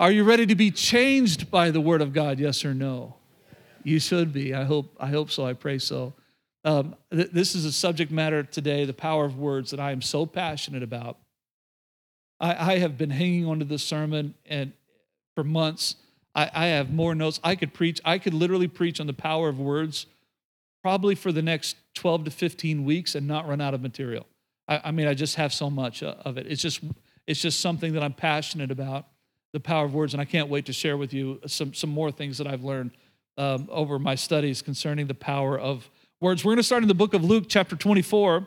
Are you ready to be changed by the Word of God? Yes or no? You should be. I hope. I hope so. I pray so. Um, th- this is a subject matter today, the power of words, that I am so passionate about. I, I have been hanging onto this sermon and for months. I, I have more notes. I could preach. I could literally preach on the power of words, probably for the next 12 to 15 weeks, and not run out of material. I, I mean, I just have so much uh, of it. It's just, it's just something that I'm passionate about the power of words, and I can't wait to share with you some, some more things that I've learned um, over my studies concerning the power of words. We're going to start in the book of Luke, chapter 24.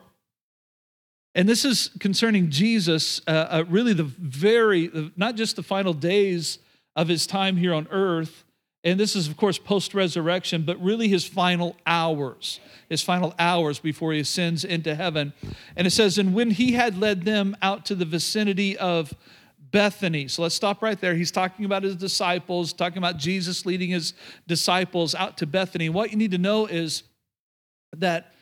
And this is concerning Jesus, uh, uh, really the very, not just the final days of his time here on earth. And this is, of course, post resurrection, but really his final hours, his final hours before he ascends into heaven. And it says, And when he had led them out to the vicinity of Bethany. So let's stop right there. He's talking about his disciples, talking about Jesus leading his disciples out to Bethany. What you need to know is that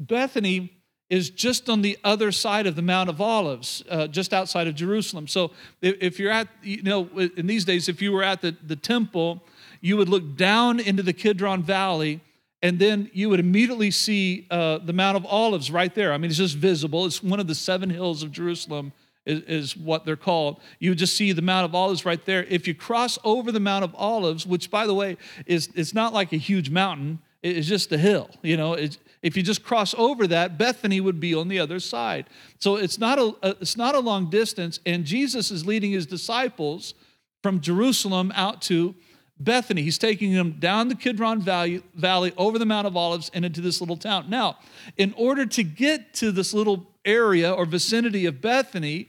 Bethany is just on the other side of the Mount of Olives, uh, just outside of Jerusalem. So if you're at, you know, in these days, if you were at the, the temple, you would look down into the Kidron Valley and then you would immediately see uh, the Mount of Olives right there. I mean, it's just visible. It's one of the seven hills of Jerusalem is, is what they're called. You just see the Mount of Olives right there. If you cross over the Mount of Olives, which by the way is it's not like a huge mountain, it's just a hill. You know, it's, if you just cross over that, Bethany would be on the other side. So it's not a, a it's not a long distance, and Jesus is leading his disciples from Jerusalem out to Bethany. He's taking them down the Kidron Valley, Valley, over the Mount of Olives, and into this little town. Now, in order to get to this little area or vicinity of Bethany,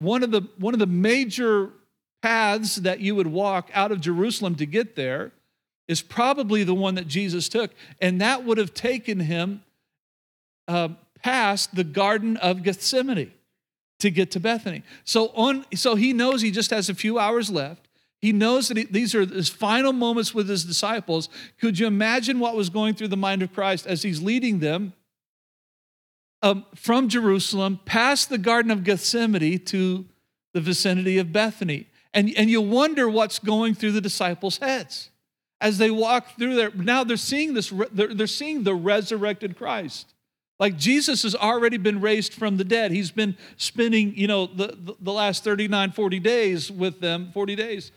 one of the one of the major paths that you would walk out of Jerusalem to get there is probably the one that Jesus took, and that would have taken him uh, past the Garden of Gethsemane to get to Bethany. So on, so he knows he just has a few hours left. He knows that he, these are his final moments with his disciples. Could you imagine what was going through the mind of Christ as he's leading them um, from Jerusalem past the Garden of Gethsemane to the vicinity of Bethany. And, and you wonder what's going through the disciples' heads as they walk through there. Now they're seeing this, they're, they're seeing the resurrected Christ. Like Jesus has already been raised from the dead. He's been spending, you know, the, the last 39, 40 days with them, 40 days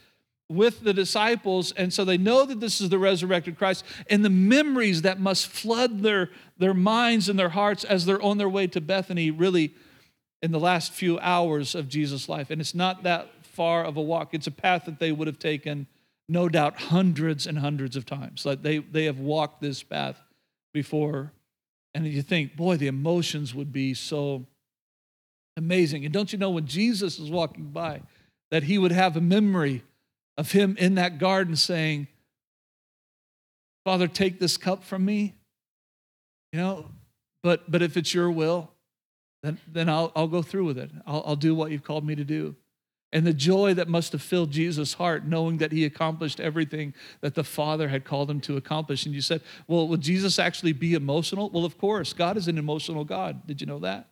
with the disciples. And so they know that this is the resurrected Christ. And the memories that must flood their, their minds and their hearts as they're on their way to Bethany really in the last few hours of Jesus' life. And it's not that far of a walk, it's a path that they would have taken, no doubt, hundreds and hundreds of times. Like they, they have walked this path before. And you think, boy, the emotions would be so amazing. And don't you know when Jesus is walking by, that he would have a memory of him in that garden saying, Father, take this cup from me. You know, but but if it's your will, then, then I'll, I'll go through with it. I'll, I'll do what you've called me to do. And the joy that must have filled Jesus' heart, knowing that he accomplished everything that the Father had called him to accomplish. And you said, well, will Jesus actually be emotional? Well, of course, God is an emotional God. Did you know that?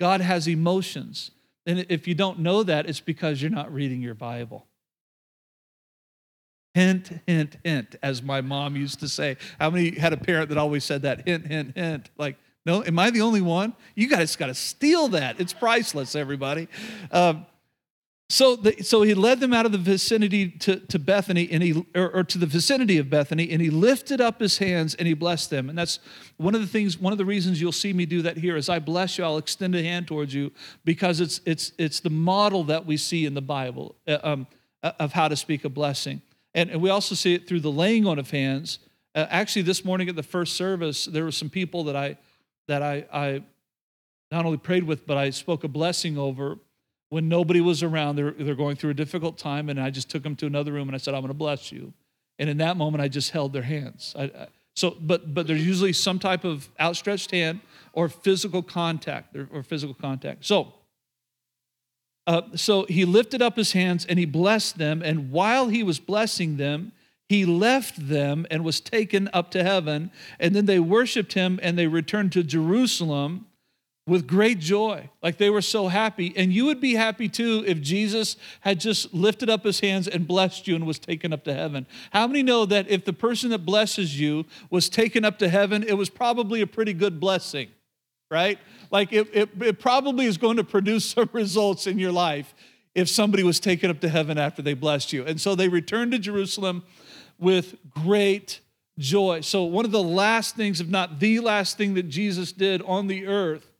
God has emotions. And if you don't know that, it's because you're not reading your Bible. Hint, hint, hint, as my mom used to say. How many had a parent that always said that? Hint, hint, hint. Like, no, am I the only one? You guys got to steal that. It's priceless, everybody. Um, so, the, so he led them out of the vicinity to, to Bethany, and he or, or, to the vicinity of Bethany, and he lifted up his hands and he blessed them. And that's one of the things, one of the reasons you'll see me do that here is I bless you. I'll extend a hand towards you because it's it's it's the model that we see in the Bible uh, um, uh, of how to speak a blessing. And, and we also see it through the laying on of hands. Uh, actually, this morning at the first service, there were some people that I that I, I not only prayed with, but I spoke a blessing over when nobody was around. They're, they're going through a difficult time, and I just took them to another room and I said, I'm going to bless you. And in that moment, I just held their hands. I, I, so, but, but there's usually some type of outstretched hand or physical contact or, or physical contact. So, uh, so he lifted up his hands and he blessed them. And while he was blessing them, he left them and was taken up to heaven. And then they worshiped him and they returned to Jerusalem with great joy. Like they were so happy. And you would be happy too if Jesus had just lifted up his hands and blessed you and was taken up to heaven. How many know that if the person that blesses you was taken up to heaven, it was probably a pretty good blessing, right? Like it, it, it probably is going to produce some results in your life if somebody was taken up to heaven after they blessed you. And so they returned to Jerusalem with great joy. So, one of the last things, if not the last thing that Jesus did on the earth,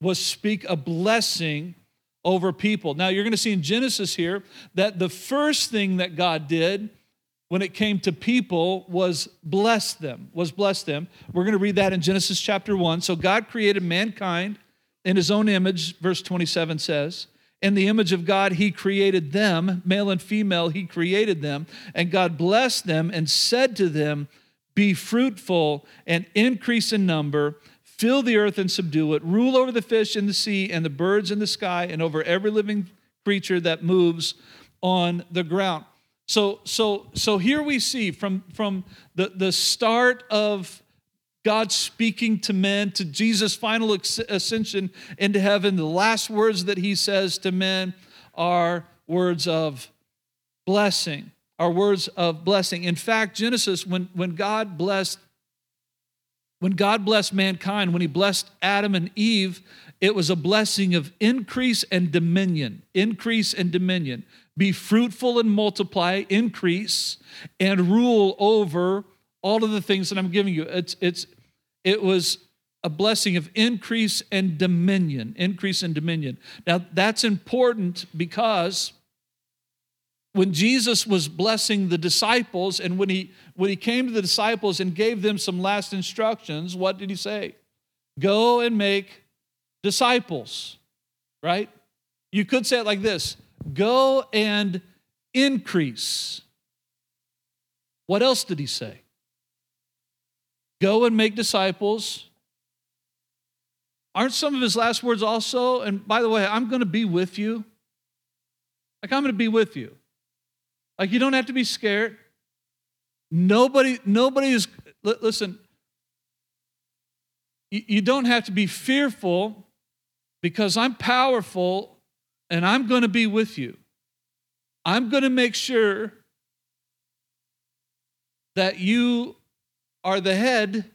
was speak a blessing over people. Now, you're going to see in Genesis here that the first thing that God did when it came to people was bless them, was bless them. We're going to read that in Genesis chapter 1. So, God created mankind in his own image, verse 27 says. In the image of God, he created them, male and female, he created them. And God blessed them and said to them, Be fruitful and increase in number Fill the earth and subdue it. Rule over the fish in the sea and the birds in the sky and over every living creature that moves on the ground. So, so, so here we see from, from the, the start of God speaking to men, to Jesus' final ascension into heaven, the last words that he says to men are words of blessing, are words of blessing. In fact, Genesis, when, when God blessed when God blessed mankind, when He blessed Adam and Eve, it was a blessing of increase and dominion. Increase and dominion. Be fruitful and multiply, increase, and rule over all of the things that I'm giving you. It's, it's, it was a blessing of increase and dominion. Increase and dominion. Now, that's important because when Jesus was blessing the disciples and when he when he came to the disciples and gave them some last instructions, what did he say? Go and make disciples, right? You could say it like this go and increase. What else did he say? Go and make disciples. Aren't some of his last words also? And by the way, I'm going to be with you. Like, I'm going to be with you. Like you don't have to be scared. Nobody, nobody is, listen, you don't have to be fearful because I'm powerful and I'm going to be with you. I'm going to make sure that you are the head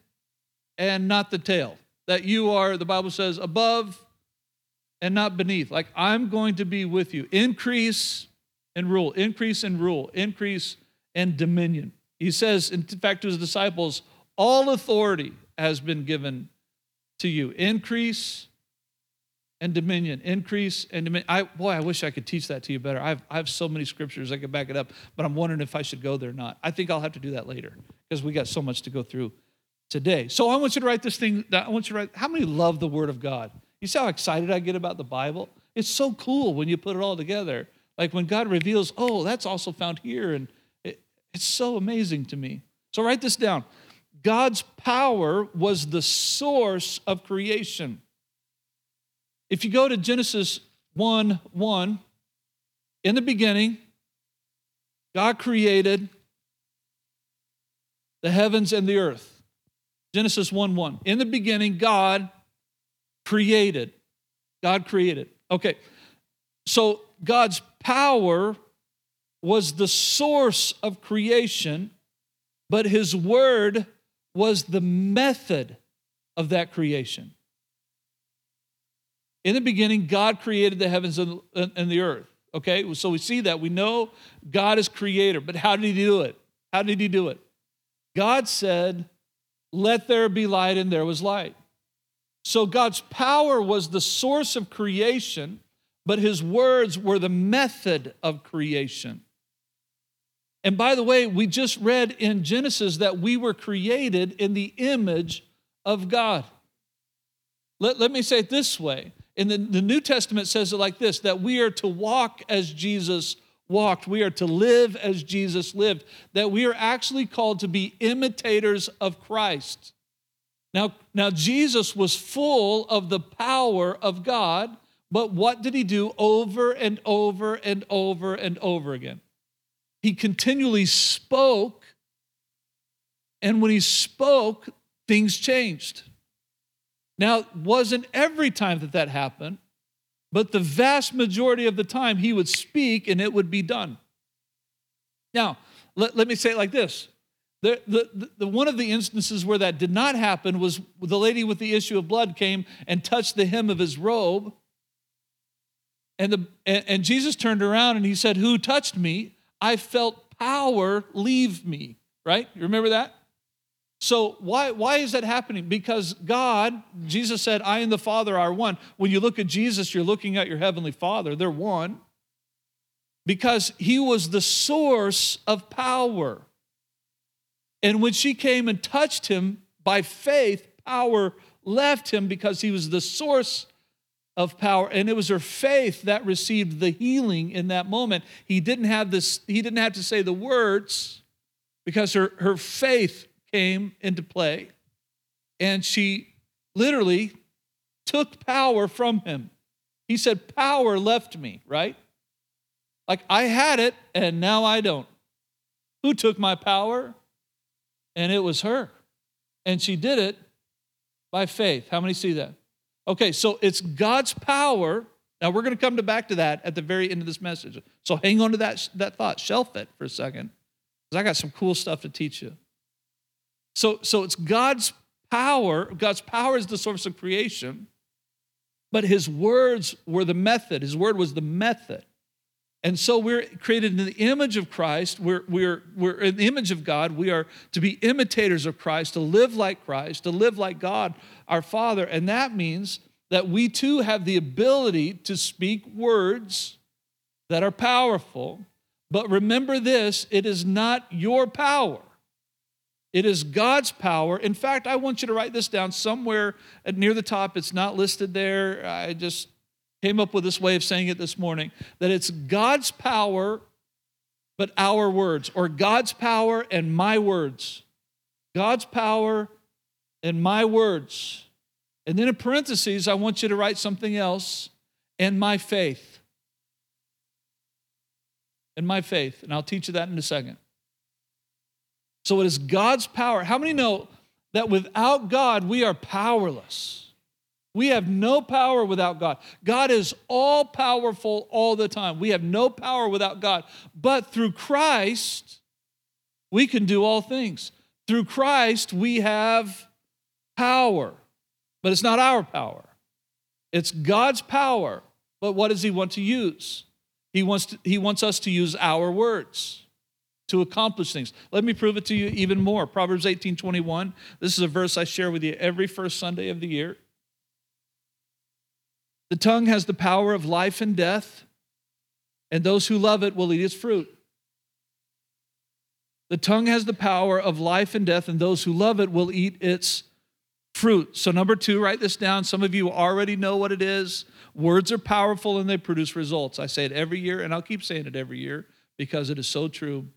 and not the tail. That you are, the Bible says, above and not beneath. Like I'm going to be with you. Increase and rule, increase and rule, increase and dominion. He says, in fact, to his disciples, all authority has been given to you. Increase and dominion, increase and dominion. I, boy, I wish I could teach that to you better. I have, I have so many scriptures I could back it up, but I'm wondering if I should go there or not. I think I'll have to do that later because we got so much to go through today. So I want you to write this thing. I want you to write. How many love the Word of God? You see how excited I get about the Bible? It's so cool when you put it all together. Like when God reveals, oh, that's also found here. And it, it's so amazing to me. So write this down God's power was the source of creation. If you go to Genesis 1 1, in the beginning, God created the heavens and the earth. Genesis 1 1. In the beginning, God created. God created. Okay, so God's power was the source of creation, but his word was the method of that creation. In the beginning, God created the heavens and the earth. Okay, so we see that. We know God is creator, but how did he do it? How did he do it? God said, Let there be light, and there was light. So God's power was the source of creation, but his words were the method of creation. And by the way, we just read in Genesis that we were created in the image of God. Let, let me say it this way. The, the New Testament says it like this that we are to walk as Jesus walked. We are to live as Jesus lived, that we are actually called to be imitators of Christ. Now, now Jesus was full of the power of God, but what did he do over and over and over and over again? He continually spoke, and when he spoke, things changed. Now, it wasn't every time that that happened, but the vast majority of the time he would speak and it would be done. Now, let, let me say it like this. The, the, the, one of the instances where that did not happen was the lady with the issue of blood came and touched the hem of his robe. And, the, and, and Jesus turned around and he said, Who touched me? I felt power leave me, right? You remember that? So why, why is that happening? Because God, Jesus said, I and the Father are one. When you look at Jesus, you're looking at your heavenly Father. They're one. Because he was the source of power. And when she came and touched him by faith, power left him because he was the source of power and it was her faith that received the healing in that moment he didn't have this he didn't have to say the words because her, her faith came into play and she literally took power from him. He said, Power left me, right? Like I had it and now I don't. Who took my power? And it was her. And she did it by faith. How many see that? Okay, so it's God's power. Now we're going to come to back to that at the very end of this message. So hang on to that, that thought, shelf it for a second, because I got some cool stuff to teach you. So, so it's God's power. God's power is the source of creation, but his words were the method. His word was the method. And so we're created in the image of Christ. We're, we're, we're in the image of God. We are to be imitators of Christ, to live like Christ, to live like God, our Father. And that means that we too have the ability to speak words that are powerful. But remember this it is not your power. It is God's power. In fact, I want you to write this down somewhere near the top. It's not listed there. I just came up with this way of saying it this morning that it's God's power, but our words, or God's power and my words. God's power and my words. And then in parentheses, I want you to write something else and my faith. And my faith. And I'll teach you that in a second. So it is God's power. How many know that without God, we are powerless? We have no power without God. God is all powerful all the time. We have no power without God. But through Christ, we can do all things. Through Christ, we have power, but it's not our power. It's God's power. But what does He want to use? He wants, to, he wants us to use our words to accomplish things. Let me prove it to you even more. Proverbs 18 21. This is a verse I share with you every first Sunday of the year. The tongue has the power of life and death, and those who love it will eat its fruit. The tongue has the power of life and death, and those who love it will eat its fruit. So, number two, write this down. Some of you already know what it is. Words are powerful and they produce results. I say it every year, and I'll keep saying it every year because it is so true.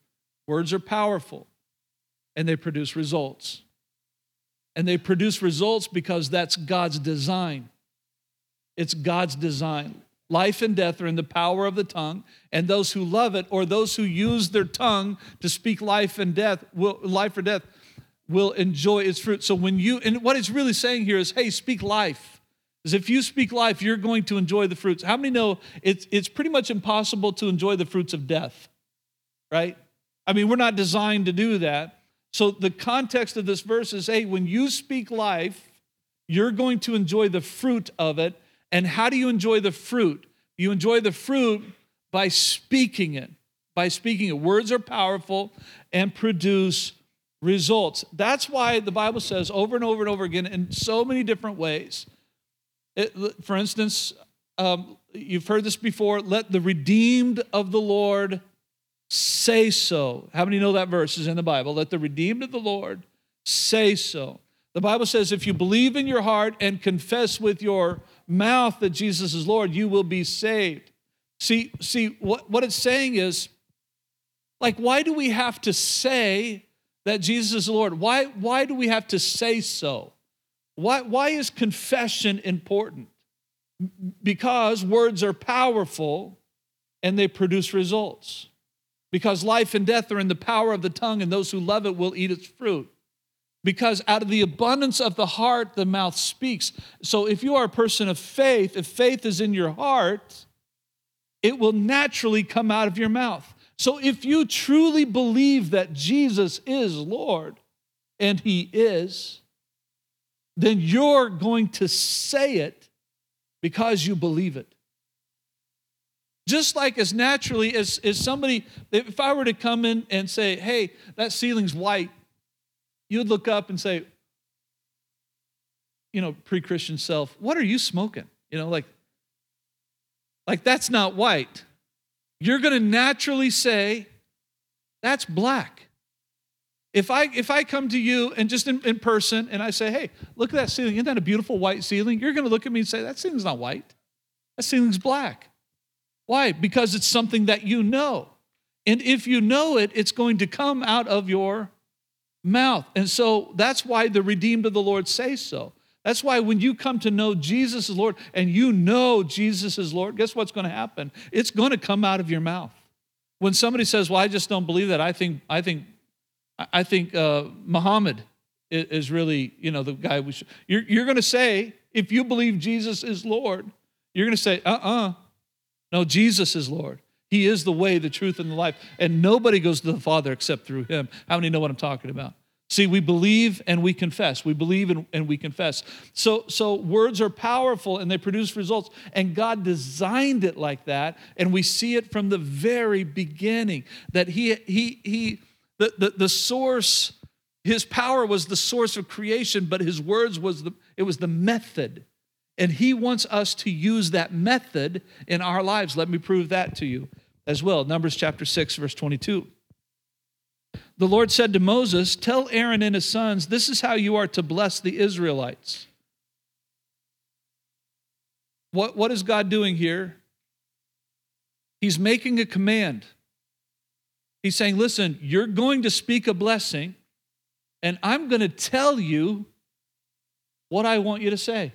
Words are powerful and they produce results. And they produce results because that's God's design. It's God's design. Life and death are in the power of the tongue, and those who love it or those who use their tongue to speak life and death, will, life or death, will enjoy its fruit. So when you, and what it's really saying here is, hey, speak life. Because if you speak life, you're going to enjoy the fruits. How many know it's, it's pretty much impossible to enjoy the fruits of death, right? I mean, we're not designed to do that. So the context of this verse is hey, when you speak life, you're going to enjoy the fruit of it. And how do you enjoy the fruit? You enjoy the fruit by speaking it. By speaking it. Words are powerful and produce results. That's why the Bible says over and over and over again in so many different ways. It, for instance, um, you've heard this before let the redeemed of the Lord say so. How many know that verse is in the Bible? Let the redeemed of the Lord say so. The Bible says if you believe in your heart and confess with your mouth that Jesus is Lord, you will be saved. See, see what, what it's saying is, like, why do we have to say that Jesus is Lord? Why, why do we have to say so? Why, why is confession important? Because words are powerful and they produce results. Because life and death are in the power of the tongue, and those who love it will eat its fruit. Because out of the abundance of the heart, the mouth speaks. So if you are a person of faith, if faith is in your heart, it will naturally come out of your mouth. So if you truly believe that Jesus is Lord, and He is, then you're going to say it because you believe it. Just like as naturally as, as somebody, if I were to come in and say, hey, that ceiling's white, you'd look up and say, you know, pre Christian self, what are you smoking? You know, like, like that's not white. You're going to naturally say, that's black. If I if I come to you and just in, in person and I say, hey, look at that ceiling, isn't that a beautiful white ceiling? You're going to look at me and say, that ceiling's not white. That ceiling's black. Why? Because it's something that you know. And if you know it, it's going to come out of your mouth. And so that's why the redeemed of the Lord say so. That's why when you come to know Jesus is Lord and you know Jesus is Lord, guess what's going to happen? It's going to come out of your mouth. When somebody says, "Well, I just don't believe that," I think I think I think uh, Muhammad is really you know the guy. We should, you're you're going to say if you believe Jesus is Lord, you're going to say, "Uh-uh, no, Jesus is Lord." He is the way, the truth, and the life. And nobody goes to the Father except through him. How many know what I'm talking about? See, we believe and we confess. We believe and, and, we confess. So, so words are powerful and they produce results. And God designed it like that. And we see it from the very beginning that He, He, He, the, the, the source, His power was the source of creation, but His words was the, it was the method. And He wants us to use that method in our lives. Let me prove that to you as well. Numbers chapter 6, verse 22 the Lord said to Moses, Tell Aaron and his sons, this is how you are to bless the Israelites. What, what is God doing here? He's making a command. He's saying, Listen, you're going to speak a blessing, and I'm going to tell you what I want you to say.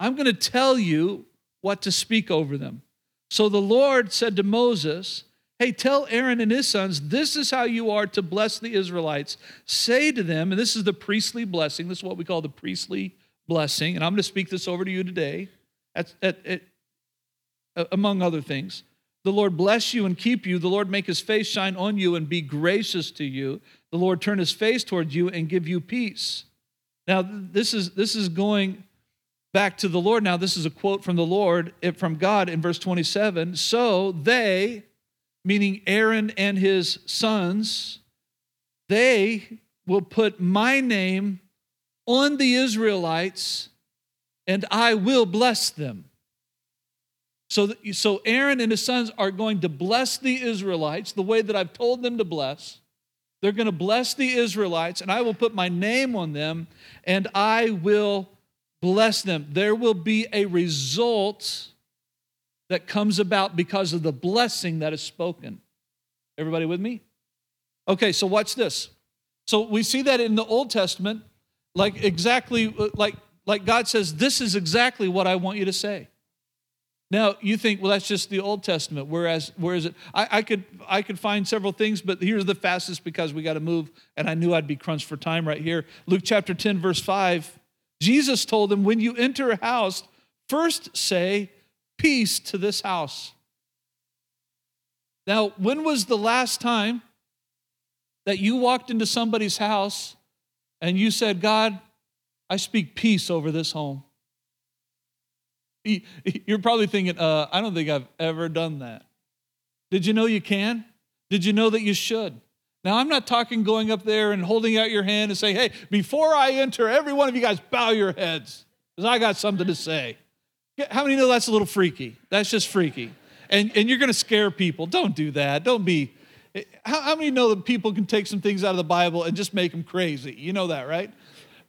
I'm going to tell you what to speak over them. So the Lord said to Moses, Hey, tell Aaron and his sons, this is how you are to bless the Israelites. Say to them, and this is the priestly blessing, this is what we call the priestly blessing, and I'm going to speak this over to you today, at, at, at, among other things. The Lord bless you and keep you. The Lord make his face shine on you and be gracious to you. The Lord turn his face toward you and give you peace. Now, this is, this is going back to the Lord. Now, this is a quote from the Lord, eh, from God in verse 27. So they, meaning Aaron and his sons, they will put my name on the Israelites and I will bless them. So, so Aaron and his sons are going to bless the Israelites the way that I've told them to bless. They're going to bless the Israelites, and I will put my name on them, and I will bless them. There will be a result that comes about because of the blessing that is spoken. Everybody with me? Okay, so watch this. So we see that in the Old Testament, like exactly like like God says, this is exactly what I want you to say. Now you think, well, that's just the Old Testament. Whereas, where is it? I, I could I could find several things, but here's the fastest because we got to move, and I knew I'd be crunched for time right here. Luke chapter 10, verse 5. Jesus told them, when you enter a house, first say, peace to this house. Now, when was the last time that you walked into somebody's house and you said, God, I speak peace over this home? You're probably thinking, uh, I don't think I've ever done that. Did you know you can? Did you know that you should? Now, I'm not talking going up there and holding out your hand and saying, hey, before I enter, every one of you guys bow your heads because I got something to say. How many know that's a little freaky? That's just freaky. And, and you're going to scare people. Don't do that. Don't be. Eh, how, how many know that people can take some things out of the Bible and just make them crazy? You know that, right?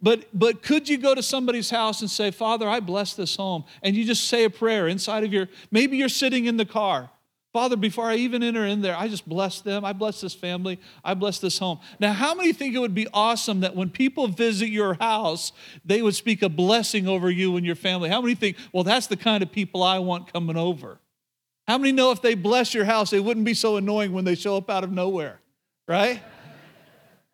But but could you go to somebody's house and say, "Father, I bless this home." And you just say a prayer inside of your maybe you're sitting in the car. Father, before I even enter in there, I just bless them. I bless this family. I bless this home. Now, how many think it would be awesome that when people visit your house, they would speak a blessing over you and your family? How many think, well, that's the kind of people I want coming over? How many know if they bless your house, they wouldn't be so annoying when they show up out of nowhere, right?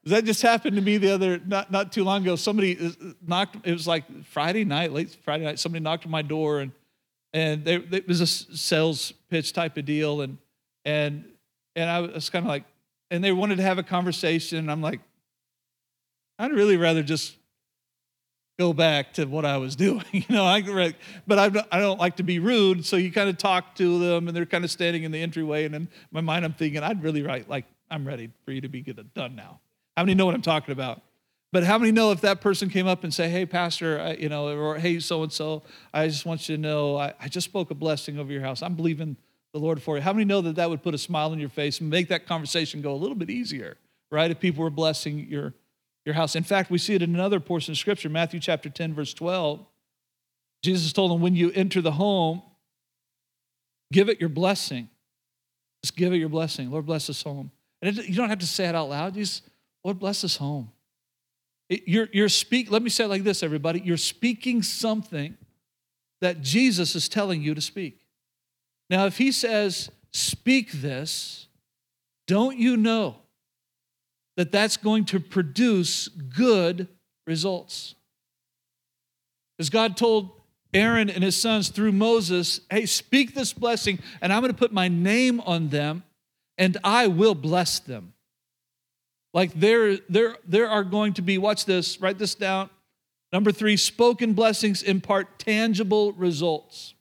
That just happened to me the other, not, not too long ago. Somebody knocked, it was like Friday night, late Friday night, somebody knocked on my door and, and they, it was a sales pitch type of deal. And, and, and I was kind of like, and they wanted to have a conversation. And I'm like, I'd really rather just go back to what I was doing. You know, I, but I, don't, I don't like to be rude. So you kind of talk to them and they're kind of standing in the entryway. And in my mind, I'm thinking, I'd really like, I'm ready for you to be get done now. How many know what I'm talking about? But how many know if that person came up and say, "Hey, pastor, I, you know," or "Hey, so and so, I just want you to know, I, I, just spoke a blessing over your house. I'm believing the Lord for you." How many know that that would put a smile on your face and make that conversation go a little bit easier, right? If people were blessing your your house. In fact, we see it in another portion of Scripture, Matthew chapter 10, verse 12. Jesus told them, "When you enter the home, give it your blessing. Just give it your blessing. Lord, bless this home." And it, you don't have to say it out loud. Just, Lord, bless this home. You're, you're speak, let me say it like this, everybody. You're speaking something that Jesus is telling you to speak. Now, if he says, speak this, don't you know that that's going to produce good results? As God told Aaron and his sons through Moses, hey, speak this blessing, and I'm going to put my name on them, and I will bless them. Like there, there, there are going to be, watch this, write this down. Number three, spoken blessings impart tangible results.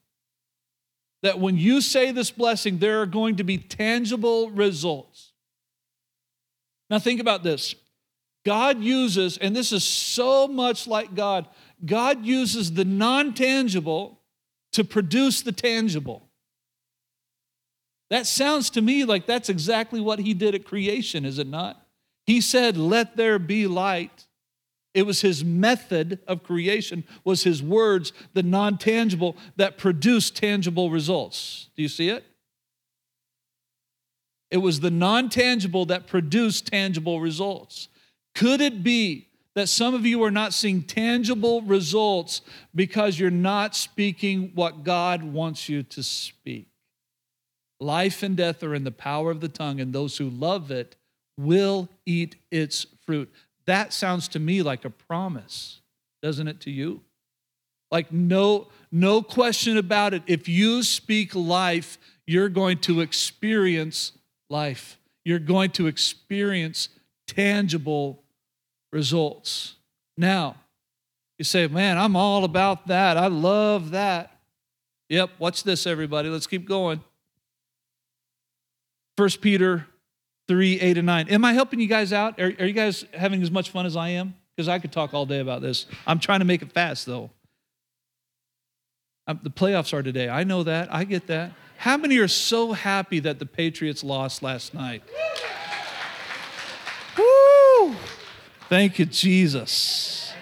That when you say this blessing, there are going to be tangible results. Now, think about this. God uses, and this is so much like God, God uses the non tangible to produce the tangible. That sounds to me like that's exactly what He did at creation, is it not? He said, Let there be light. It was his method of creation, was his words, the non tangible, that produced tangible results. Do you see it? It was the non tangible that produced tangible results. Could it be that some of you are not seeing tangible results because you're not speaking what God wants you to speak? Life and death are in the power of the tongue, and those who love it will eat its fruit. That sounds to me like a promise, doesn't it to you? Like no no question about it. If you speak life, you're going to experience life. You're going to experience tangible results. Now, you say, "Man, I'm all about that. I love that." Yep, watch this everybody. Let's keep going. First Peter 3, 8, and 9. Am I helping you guys out? Are, are you guys having as much fun as I am? Because I could talk all day about this. I'm trying to make it fast, though. I'm, the playoffs are today. I know that. I get that. How many are so happy that the Patriots lost last night? Woo! Thank you, Jesus.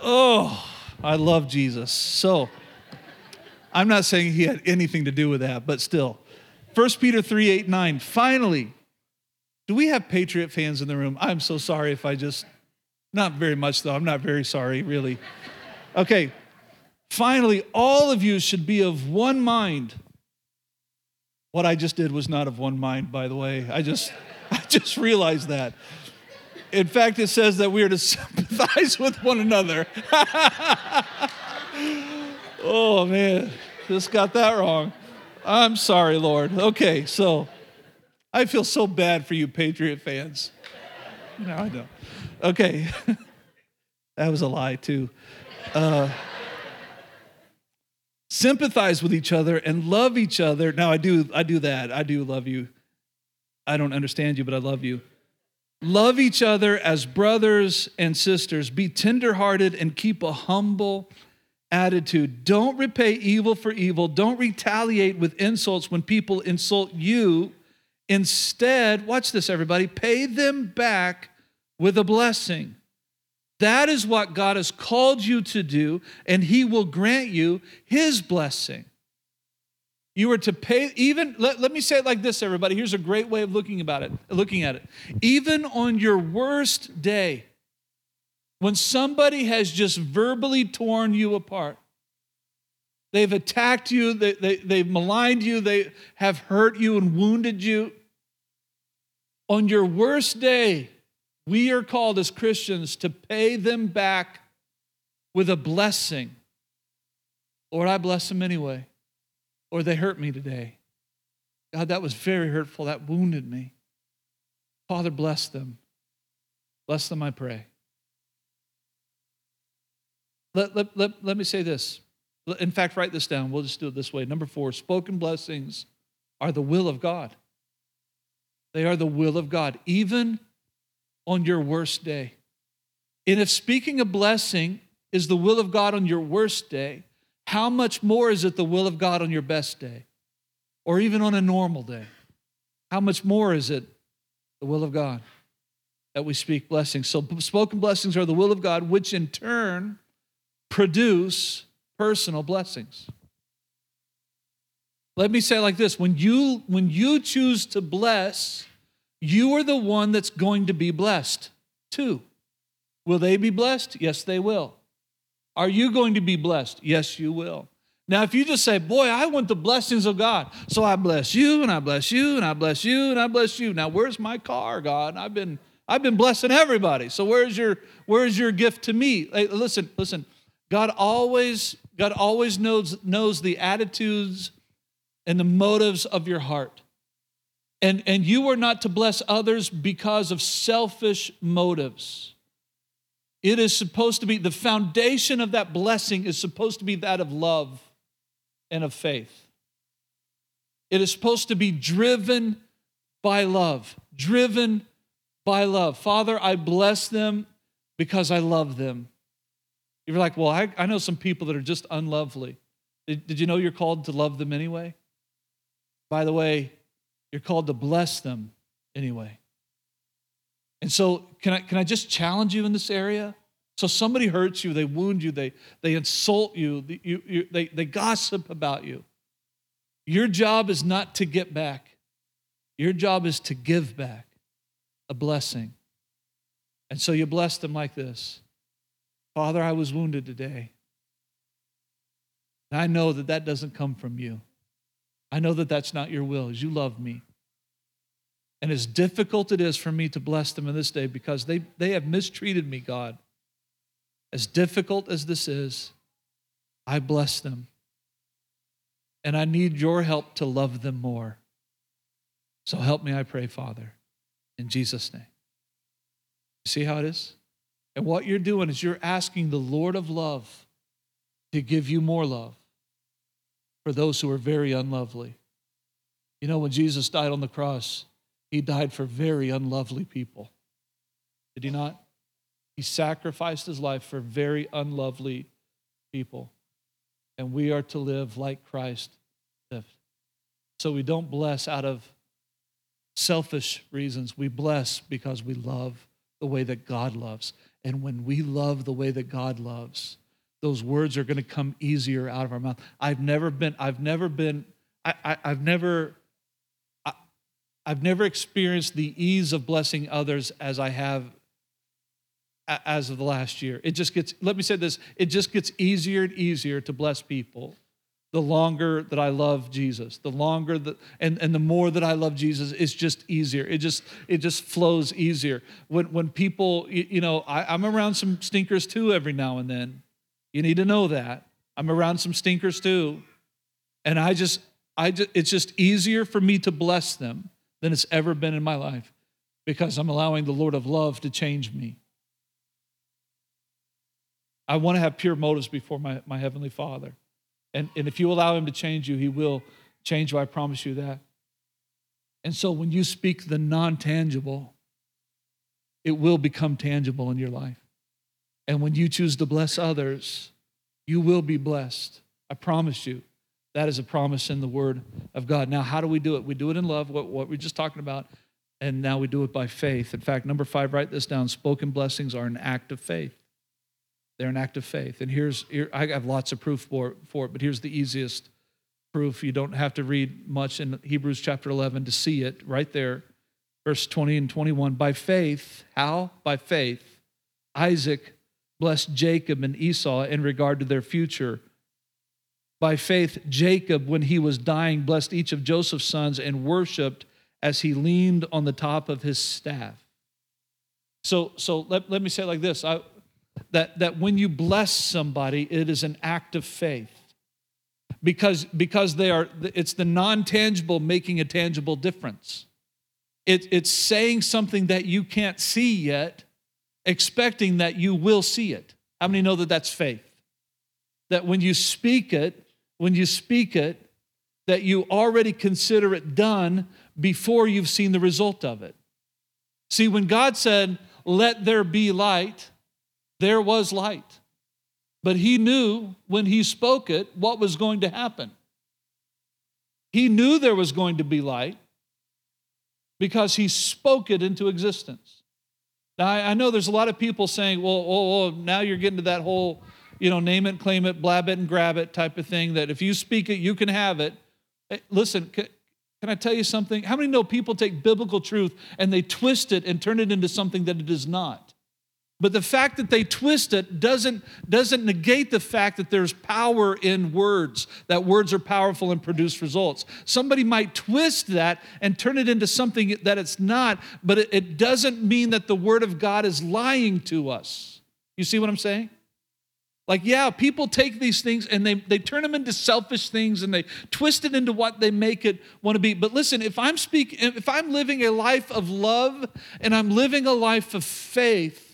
Oh, I love Jesus. So, I'm not saying he had anything to do with that, but still. 1 Peter 3 8 9. Finally, do we have Patriot fans in the room? I'm so sorry if I just, not very much though. I'm not very sorry, really. Okay. Finally, all of you should be of one mind. What I just did was not of one mind, by the way. I just, I just realized that. In fact, it says that we are to sympathize with one another. oh man, just got that wrong. I'm sorry, Lord. Okay, so I feel so bad for you, Patriot fans. No, I don't. Okay, that was a lie, too. Uh, sympathize with each other and love each other. Now, I do, I do that. I do love you. I don't understand you, but I love you. Love each other as brothers and sisters. Be tenderhearted and keep a humble attitude. Don't repay evil for evil. Don't retaliate with insults when people insult you. Instead, watch this, everybody, pay them back with a blessing. That is what God has called you to do, and He will grant you His blessing. You are to pay, even, let, let me say it like this, everybody. Here's a great way of looking about it, looking at it. Even on your worst day, when somebody has just verbally torn you apart, they've attacked you, they, they, they've maligned you, they have hurt you and wounded you. On your worst day, we are called as Christians to pay them back with a blessing. Lord, I bless them anyway. Or they hurt me today. God, that was very hurtful. That wounded me. Father, bless them. Bless them, I pray. Let, let, let, let me say this. In fact, write this down. We'll just do it this way. Number four spoken blessings are the will of God. They are the will of God, even on your worst day. And if speaking a blessing is the will of God on your worst day, how much more is it the will of God on your best day? Or even on a normal day? How much more is it the will of God that we speak blessings? So, spoken blessings are the will of God, which in turn produce personal blessings. Let me say like this when you when you choose to bless, you are the one that's going to be blessed too. Will they be blessed? Yes, they will. Are you going to be blessed? Yes, you will. Now, if you just say, Boy, I want the blessings of God, so I bless you and I bless you and I bless you and I bless you. Now, where's my car, God? I've been I've been blessing everybody. So where's your where's your gift to me? Hey, listen, listen. God always God always knows knows the attitudes and the motives of your heart. And, and you are not to bless others because of selfish motives. It is supposed to be, the foundation of that blessing is supposed to be that of love and of faith. It is supposed to be driven by love, driven by love. Father, I bless them because I love them. You're like, well, I, I know some people that are just unlovely. Did, did you know you're called to love them anyway? By the way, you're called to bless them anyway. And so, can I, can I just challenge you in this area? So, somebody hurts you, they wound you, they, they insult you, you, you they, they gossip about you. Your job is not to get back, your job is to give back a blessing. And so, you bless them like this Father, I was wounded today. And I know that that doesn't come from you. I know that that's not your will, as you love me. And as difficult it is for me to bless them in this day because they, they have mistreated me, God, as difficult as this is, I bless them. And I need your help to love them more. So help me, I pray, Father, in Jesus' name. See how it is? And what you're doing is you're asking the Lord of love to give you more love for those who are very unlovely. You know, when Jesus died on the cross, he died for very unlovely people. Did he not? He sacrificed his life for very unlovely people. And we are to live like Christ lived. So we don't bless out of selfish reasons. We bless because we love the way that God loves. And when we love the way that God loves, those words are going to come easier out of our mouth. I've never been, I've never been, I, I, I've never, I, I've never experienced the ease of blessing others as I have as of the last year. It just gets, let me say this, it just gets easier and easier to bless people the longer that I love Jesus, the longer that and, and the more that I love Jesus, it's just easier. It just it just flows easier. When when people, you, know, I, I'm around some stinkers too every now and then. You need to know that. I'm around some stinkers too. And I just, I just, it's just easier for me to bless them than it's ever been in my life because I'm allowing the Lord of love to change me. I want to have pure motives before my, my Heavenly Father. And, and if you allow Him to change you, He will change you. I promise you that. And so when you speak the non tangible, it will become tangible in your life. And when you choose to bless others, you will be blessed. I promise you. That is a promise in the Word of God. Now, how do we do it? We do it in love, what, what we're just talking about, and now we do it by faith. In fact, number five, write this down spoken blessings are an act of faith. They're an act of faith. And here's, here, I have lots of proof for, for it, but here's the easiest proof. You don't have to read much in Hebrews chapter 11 to see it right there. Verse 20 and 21. By faith, how? By faith, Isaac blessed Jacob and Esau in regard to their future. By faith, Jacob, when he was dying, blessed each of Joseph's sons and worshiped as he leaned on the top of his staff. So, so let, let me say it like this I, that, that when you bless somebody, it is an act of faith. Because, because they are, it's the non tangible making a tangible difference. It, it's saying something that you can't see yet, expecting that you will see it. How many know that that's faith? That when you speak it, when you speak it, that you already consider it done before you've seen the result of it. See, when God said, Let there be light, there was light. But he knew when he spoke it what was going to happen. He knew there was going to be light because he spoke it into existence. Now, I know there's a lot of people saying, well, oh, oh, now you're getting to that whole you know, name it, claim it, blab it, and grab it type of thing that if you speak it, you can have it. Eh, listen, can, can I tell you something? How many know people take biblical truth and they twist it and turn it into something that it is not? But the fact that they twist it doesn't, doesn't negate the fact that there's power in words, that words are powerful and produce results. Somebody might twist that and turn it into something that it's not, but it, it doesn't mean that the Word of God is lying to us. You see what I'm saying? Like, yeah, people take these things and they, they turn them into selfish things and they twist it into what they make it want to be. But listen, if I'm speaking, if I'm living a life of love and I'm living a life of faith,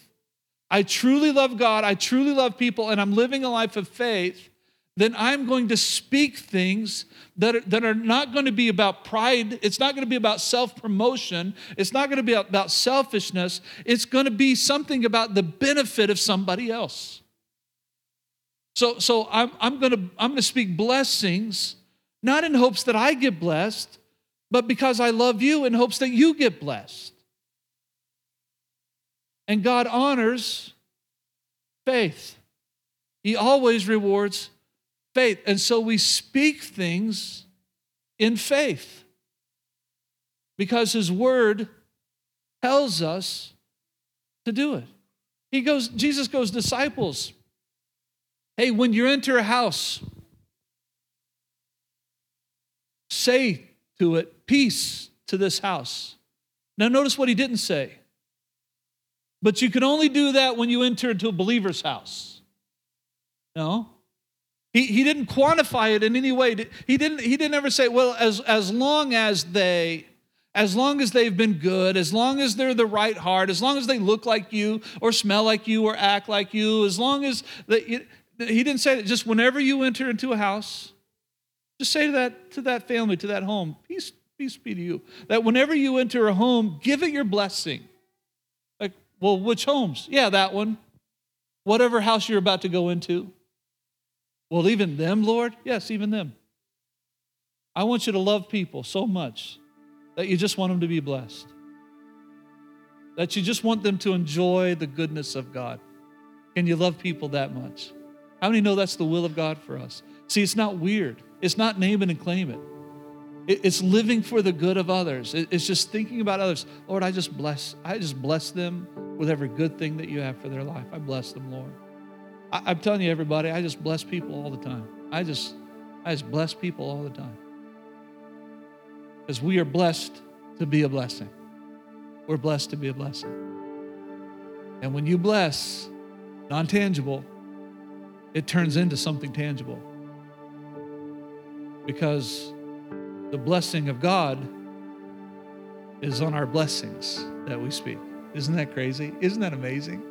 I truly love God, I truly love people, and I'm living a life of faith, then I'm going to speak things that are, that are not going to be about pride. It's not going to be about self promotion. It's not going to be about selfishness. It's going to be something about the benefit of somebody else. So, so I'm, I'm going to I'm going to speak blessings, not in hopes that I get blessed, but because I love you in hopes that you get blessed. And God honors faith. He always rewards faith. And so we speak things in faith because His Word tells us to do it. He goes, Jesus goes, disciples, Hey, when you enter a house, say to it, Peace to this house. Now, notice what he didn't say. But you can only do that when you enter into a believer's house. No. He, he didn't quantify it in any way. He didn't, he didn't ever say, well, as, as long as they, as long as they've been good, as long as they're the right heart, as long as they look like you or smell like you or act like you, as long as they, he didn't say that just whenever you enter into a house, just say to that, to that family, to that home, peace, peace be to you. That whenever you enter a home, give it your blessing. Well, which homes? Yeah, that one. Whatever house you're about to go into. Well, even them, Lord? Yes, even them. I want you to love people so much that you just want them to be blessed. That you just want them to enjoy the goodness of God. Can you love people that much? How many know that's the will of God for us? See, it's not weird. It's not name it and claim it. It's living for the good of others. It's just thinking about others. Lord, I just bless, I just bless them with every good thing that you have for their life. I bless them, Lord. I, am telling you, everybody, I just bless people all the time. I just, I just bless people all the time. Because we are blessed to be a blessing. We're blessed to be a blessing. And when you bless, non tangible, it turns into something tangible. Because the blessing of God is on our blessings that we speak. Isn't that crazy? Isn't that amazing?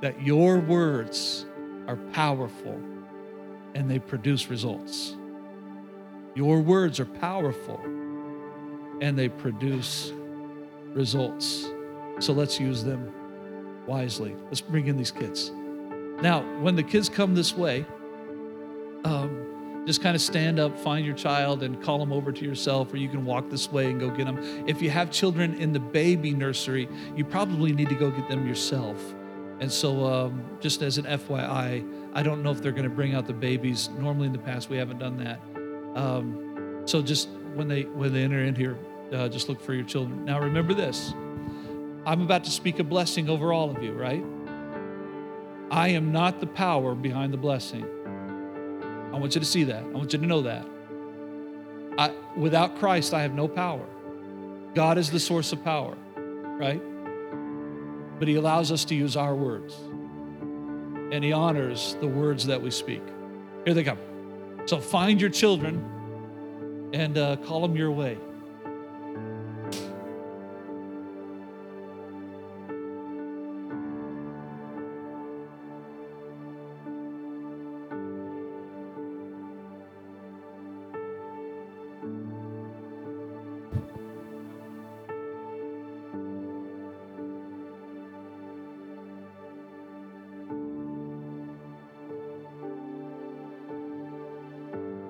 That your words are powerful and they produce results. Your words are powerful and they produce results. So let's use them wisely. Let's bring in these kids. Now, when the kids come this way, um, just kind of stand up, find your child, and call them over to yourself, or you can walk this way and go get them. If you have children in the baby nursery, you probably need to go get them yourself. And so, um, just as an FYI, I don't know if they're going to bring out the babies. Normally, in the past, we haven't done that. Um, so, just when they when they enter in here, uh, just look for your children. Now, remember this: I'm about to speak a blessing over all of you, right? I am not the power behind the blessing. I want you to see that. I want you to know that. I, without Christ, I have no power. God is the source of power, right? But He allows us to use our words, and He honors the words that we speak. Here they come. So find your children and uh, call them your way.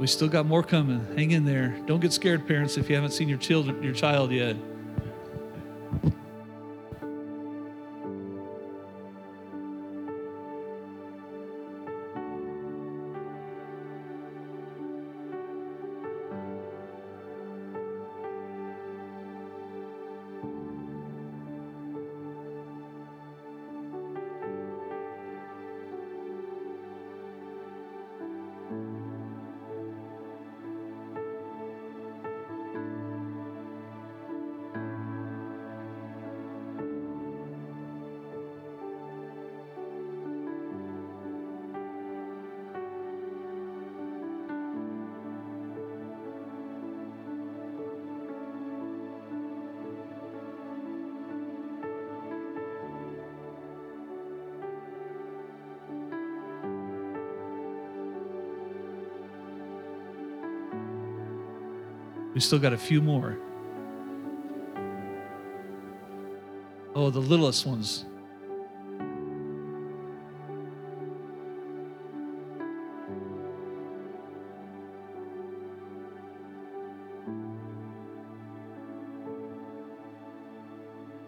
We still got more coming. Hang in there. Don't get scared, parents, if you haven't seen your children, your child yet. We still got a few more. Oh, the littlest ones.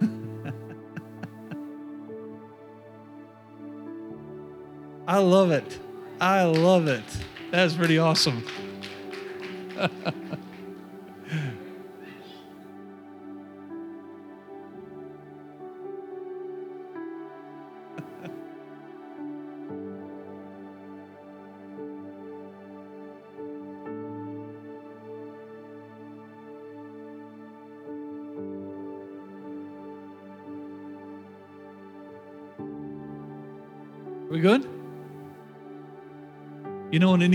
I love it. I love it. That's pretty awesome.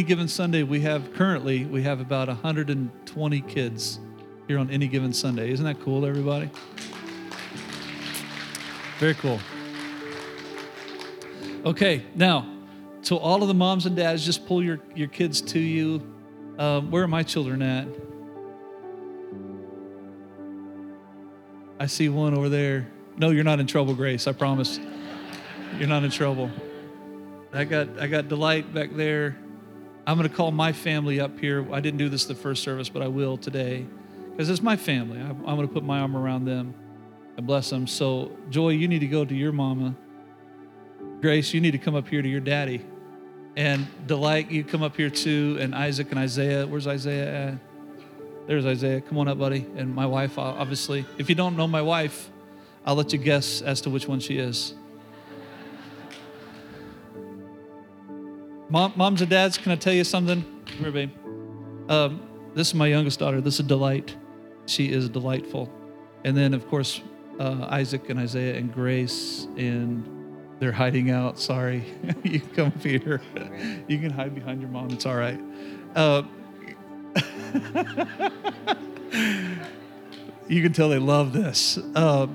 given Sunday, we have currently we have about 120 kids here on any given Sunday. Isn't that cool, everybody? Very cool. Okay, now to all of the moms and dads, just pull your, your kids to you. Um, where are my children at? I see one over there. No, you're not in trouble, Grace. I promise. You're not in trouble. I got I got delight back there. I'm going to call my family up here. I didn't do this the first service, but I will today because it's my family. I'm, I'm going to put my arm around them and bless them. So, Joy, you need to go to your mama. Grace, you need to come up here to your daddy. And Delight, you come up here too. And Isaac and Isaiah. Where's Isaiah at? There's Isaiah. Come on up, buddy. And my wife, obviously. If you don't know my wife, I'll let you guess as to which one she is. Mom, moms and dads, can I tell you something? Come here, babe. Um, this is my youngest daughter. This is Delight. She is delightful. And then, of course, uh, Isaac and Isaiah and Grace, and they're hiding out. Sorry. you can come up here. you can hide behind your mom. It's all right. Uh, you can tell they love this. Uh,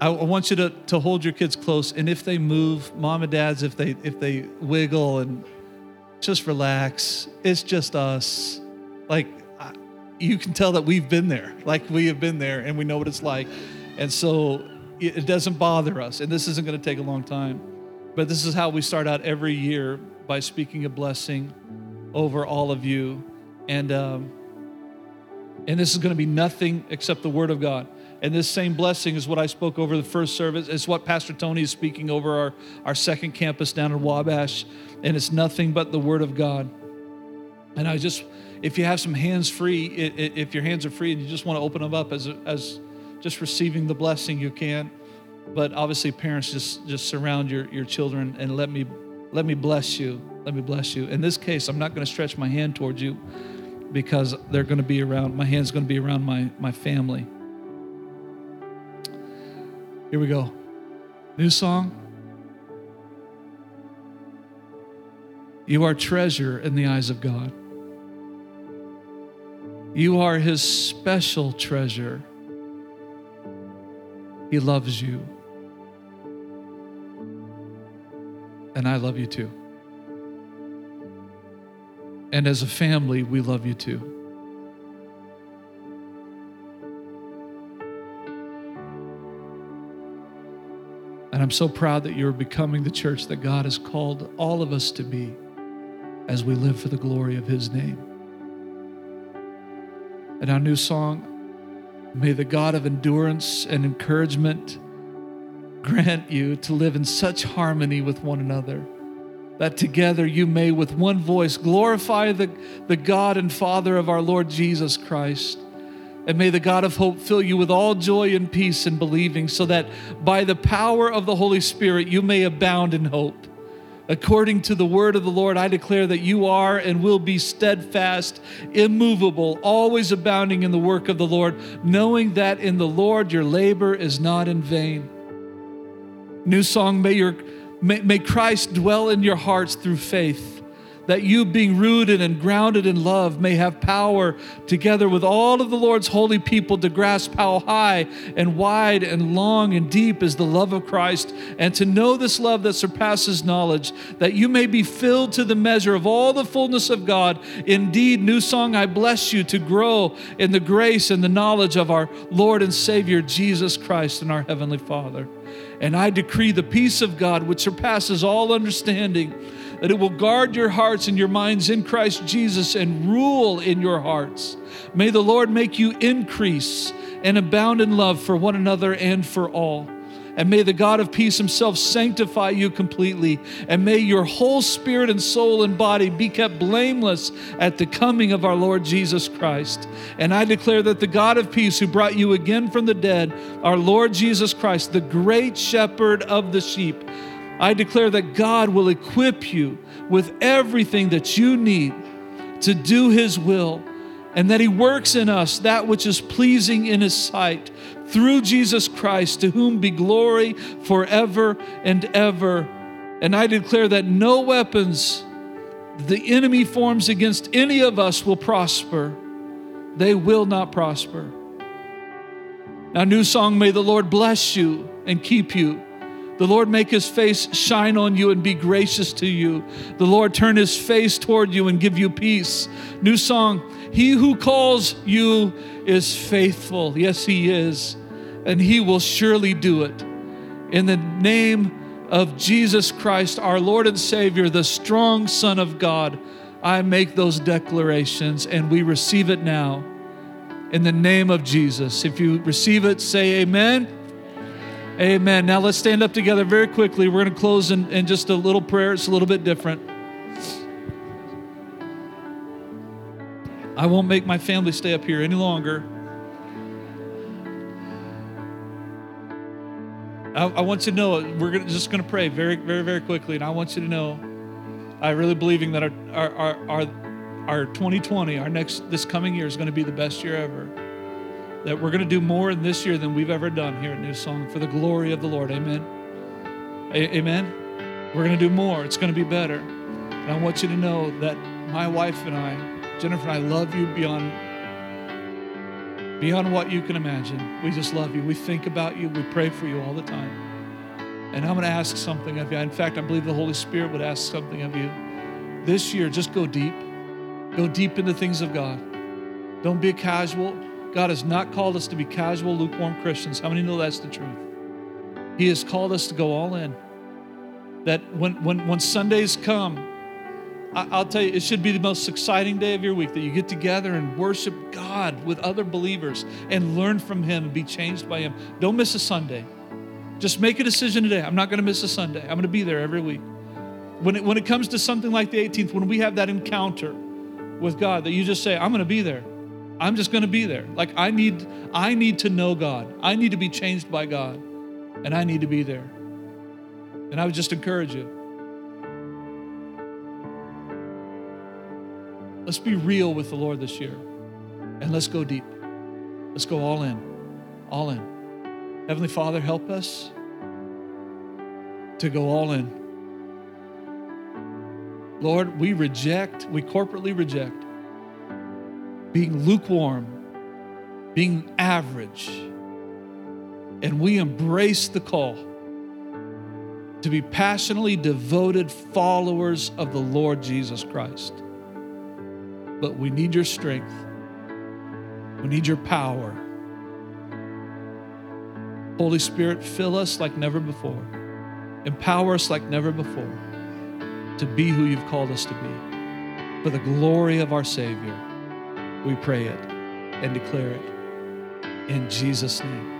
I want you to, to hold your kids close, and if they move, mom and dads, if they if they wiggle and just relax, it's just us. Like you can tell that we've been there, like we have been there, and we know what it's like, and so it, it doesn't bother us. And this isn't going to take a long time, but this is how we start out every year by speaking a blessing over all of you, and um, and this is going to be nothing except the Word of God. And this same blessing is what I spoke over the first service. It's what Pastor Tony is speaking over our, our second campus down in Wabash. And it's nothing but the Word of God. And I just, if you have some hands free, if your hands are free and you just want to open them up as, as just receiving the blessing, you can. But obviously, parents, just, just surround your, your children and let me, let me bless you. Let me bless you. In this case, I'm not going to stretch my hand towards you because they're going to be around, my hand's going to be around my, my family. Here we go. New song. You are treasure in the eyes of God. You are his special treasure. He loves you. And I love you too. And as a family, we love you too. And I'm so proud that you're becoming the church that God has called all of us to be as we live for the glory of His name. And our new song, May the God of endurance and encouragement grant you to live in such harmony with one another that together you may, with one voice, glorify the, the God and Father of our Lord Jesus Christ. And may the God of hope fill you with all joy and peace in believing, so that by the power of the Holy Spirit you may abound in hope. According to the word of the Lord, I declare that you are and will be steadfast, immovable, always abounding in the work of the Lord, knowing that in the Lord your labor is not in vain. New song, may your May, may Christ dwell in your hearts through faith that you, being rooted and grounded in love, may have power together with all of the Lord's holy people to grasp how high and wide and long and deep is the love of Christ, and to know this love that surpasses knowledge, that you may be filled to the measure of all the fullness of God. Indeed, new song, I bless you to grow in the grace and the knowledge of our Lord and Savior Jesus Christ and our Heavenly Father. And I decree the peace of God, which surpasses all understanding, that it will guard your hearts and your minds in Christ Jesus and rule in your hearts. May the Lord make you increase and abound in love for one another and for all. And may the God of peace himself sanctify you completely. And may your whole spirit and soul and body be kept blameless at the coming of our Lord Jesus Christ. And I declare that the God of peace who brought you again from the dead, our Lord Jesus Christ, the great shepherd of the sheep, I declare that God will equip you with everything that you need to do his will and that he works in us that which is pleasing in his sight through Jesus Christ, to whom be glory forever and ever. And I declare that no weapons the enemy forms against any of us will prosper. They will not prosper. Now, new song, may the Lord bless you and keep you. The Lord make his face shine on you and be gracious to you. The Lord turn his face toward you and give you peace. New song, he who calls you is faithful. Yes, he is. And he will surely do it. In the name of Jesus Christ, our Lord and Savior, the strong Son of God, I make those declarations and we receive it now. In the name of Jesus. If you receive it, say amen. Amen. Now let's stand up together very quickly. We're going to close in, in just a little prayer. It's a little bit different. I won't make my family stay up here any longer. I, I want you to know we're gonna, just going to pray very, very, very quickly, and I want you to know I really believing that our, our, our, our, our 2020, our next this coming year is going to be the best year ever that we're going to do more in this year than we've ever done here at New Song for the glory of the Lord. Amen. A- amen. We're going to do more. It's going to be better. And I want you to know that my wife and I, Jennifer and I, love you beyond beyond what you can imagine. We just love you. We think about you. We pray for you all the time. And I'm going to ask something of you. In fact, I believe the Holy Spirit would ask something of you. This year, just go deep. Go deep into things of God. Don't be casual. God has not called us to be casual, lukewarm Christians. How many know that's the truth? He has called us to go all in. That when, when, when Sundays come I- will tell you, it should be the most exciting day of your week that you get together and worship God with other believers and learn from Him and be changed by Him. Don't miss a Sunday. Just make a decision today. I'm not going to miss a Sunday. I'm going to be there every week. When it, when it comes to something like the 18th, when we have that encounter with God, that you just say, I'm going to be there. I'm just going to be there. Like I need, I need to know God. I need to be changed by God, and I need to be there. And I would just encourage you. Let's be real with the Lord this year, and let's go deep. Let's go all in, all in. Heavenly Father, help us to go all in. Lord, we reject, we corporately reject being lukewarm, being average, and we embrace the call to be passionately devoted followers of the Lord Jesus Christ. But we need your strength, we need your power. Holy Spirit, fill us like never before, empower us like never before to be who you've called us to be for the glory of our Savior. We pray it and declare it in Jesus' name.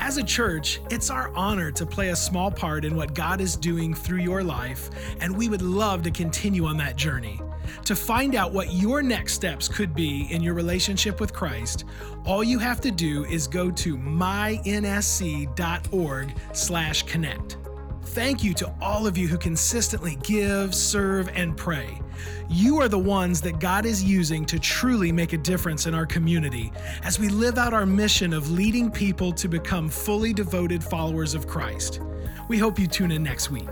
As a church, it's our honor to play a small part in what God is doing through your life, and we would love to continue on that journey. To find out what your next steps could be in your relationship with Christ, all you have to do is go to mynsc.org/connect. Thank you to all of you who consistently give, serve, and pray. You are the ones that God is using to truly make a difference in our community as we live out our mission of leading people to become fully devoted followers of Christ. We hope you tune in next week.